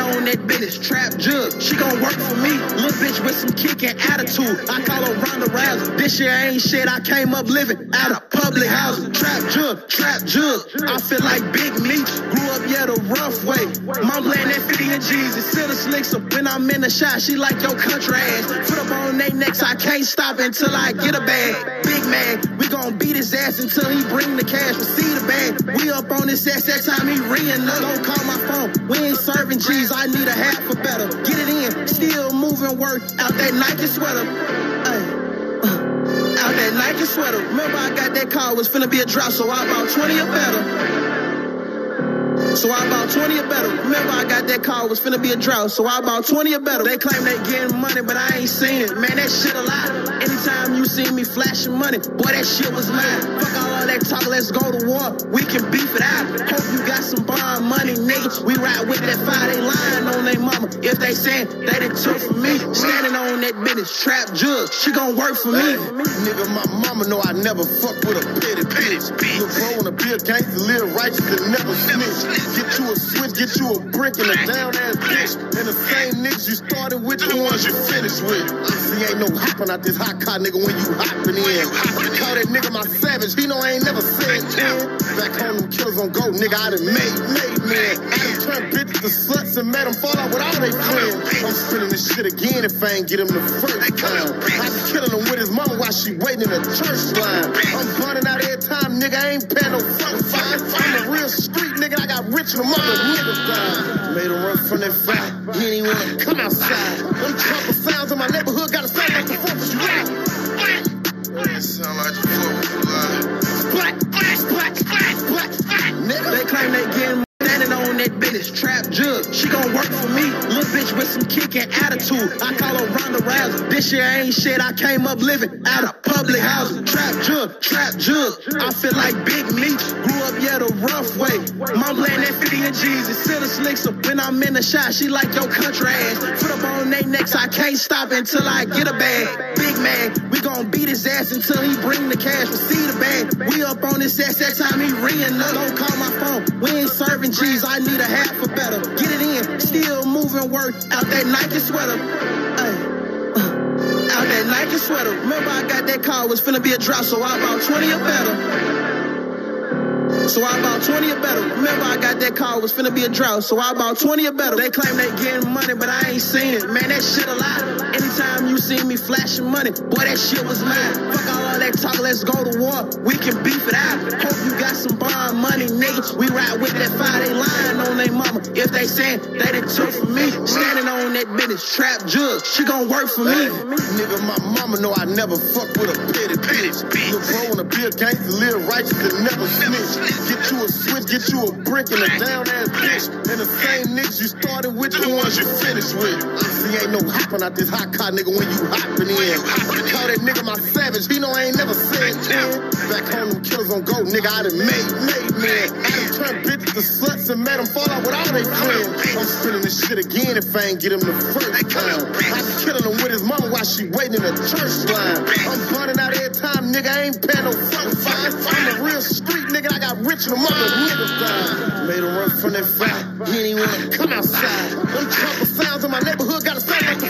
On that business, trap jug. She gon' work for me. Little bitch with some kickin' attitude. I call her Ronda Rousey. This year ain't shit. I came up living out of public housing. Trap jug, trap jug. I feel like Big Meech. Grew up, yeah, the rough way. Mom playing that 50 and Jesus. Still a slicks up when I'm in the shot. She like your country ass. Put up on they necks. I can't stop until I get a bag. Big man, we gon' beat his ass until he bring the cash. Receive. We up on this that time he ringing. Don't call my phone. We ain't serving G's. I need a half or better. Get it in. Still moving work out that Nike sweater. Ay, uh, out that Nike sweater. Remember I got that car was finna be a drop, so I bought 20 or better. So I bought 20 or better. Remember, I got that car, was finna be a drought. So I bought 20 or better. They claim they getting money, but I ain't seen it. Man, that shit a lie. Anytime you see me flashing money, boy, that shit was mine. Fuck all that talk, let's go to war. We can beef it out. Hope you got some bond money, nigga. We ride with that fire, they lying on their mama. If they saying they done took from me, standing on that business, trap jug, she gon' work for me. Nigga, my mama know I never fuck with a petty bitch. Look bro on a beer gangster, live righteous and never snitch. Get you a switch, get you a brick and a down ass bitch. And the same niggas you started with, the ones you finished with. See, ain't no hopping out this hot car nigga when you hopping in. I call that nigga my savage, he know I ain't never said 10. Back home, them killers on go, nigga, I done made, made man. I done turned bitches to sluts and made them fall out with all they friends. I'm spinning this shit again if I ain't get him the first time. I be killing him with his mama while she waiting in the church line. I'm burning out every time, nigga, I ain't paying nigga, I got rich in the mother niggas. Made him run from that fight, he ain't wanna come outside. Them trumpet sounds in my neighborhood gotta sound like the 4th of July. Sound like the 4th of July. Black, black, black, black, black, black, nigga. They claim they getting standing on that business, trap jug. She gon' work for me. Little bitch with some kickin' attitude. I call her Ronda Rousey. This year ain't shit. I came up living out of public housing. Trap jug, trap jug. I feel like Big Meech. Grew up, yeah, the rough way. Mom playing that 50 and Jesus. Still the slicks up when I'm in the shot. She like your country ass. Put up on they necks. I can't stop until I get a bag. Big man, we gon' beat his ass until he bring the cash. Receive the bag. We up on this ass that time he ringing up. Don't call my phone. We ain't serving G's. I need a half or better. Get it in. Still moving work out that Nike sweater. Ay, uh, out that Nike sweater. Remember I got that car was finna be a drop, so I bought 20 or better. So I bought 20 or better. Got that car, was finna be a drought. So I bought 20 or better. They claim they getting money, but I ain't seen it. Man, that shit a lie. Anytime you see me flashing money, boy, that shit was mine. Fuck all that talk, let's go to war. We can beef it out. Hope you got some bond money, nigga. We ride with that fire, they lying on their mama. If they saying they done took from me, standing on that business, trap jug, she gon' work for me. Nigga, my mama know I never fuck with a petty bitch. Look bro on a beer gangster, live righteous and never snitch. Get you a switch, get you a brick and a down ass bitch. And the same niggas you started with, the ones you finished with. See, ain't no hopping out this hot car nigga when you hopping in. Call that nigga my savage, he know I ain't never said 10. Back home, them killers on go, nigga, I done made, made man. I done turned bitches to sluts and made them fall out with all they friends. I'm spinning this shit again if I ain't get him the first time. I be killing him with his mama while she waiting in the church line. I'm burning out every time, nigga, I ain't paying no fucking fine. I'm a real street nigga, I got rich in the mother niggas died. Made him run from that fight, he ain't wanna come outside. Them trumpet sounds in my neighborhood gotta sound like the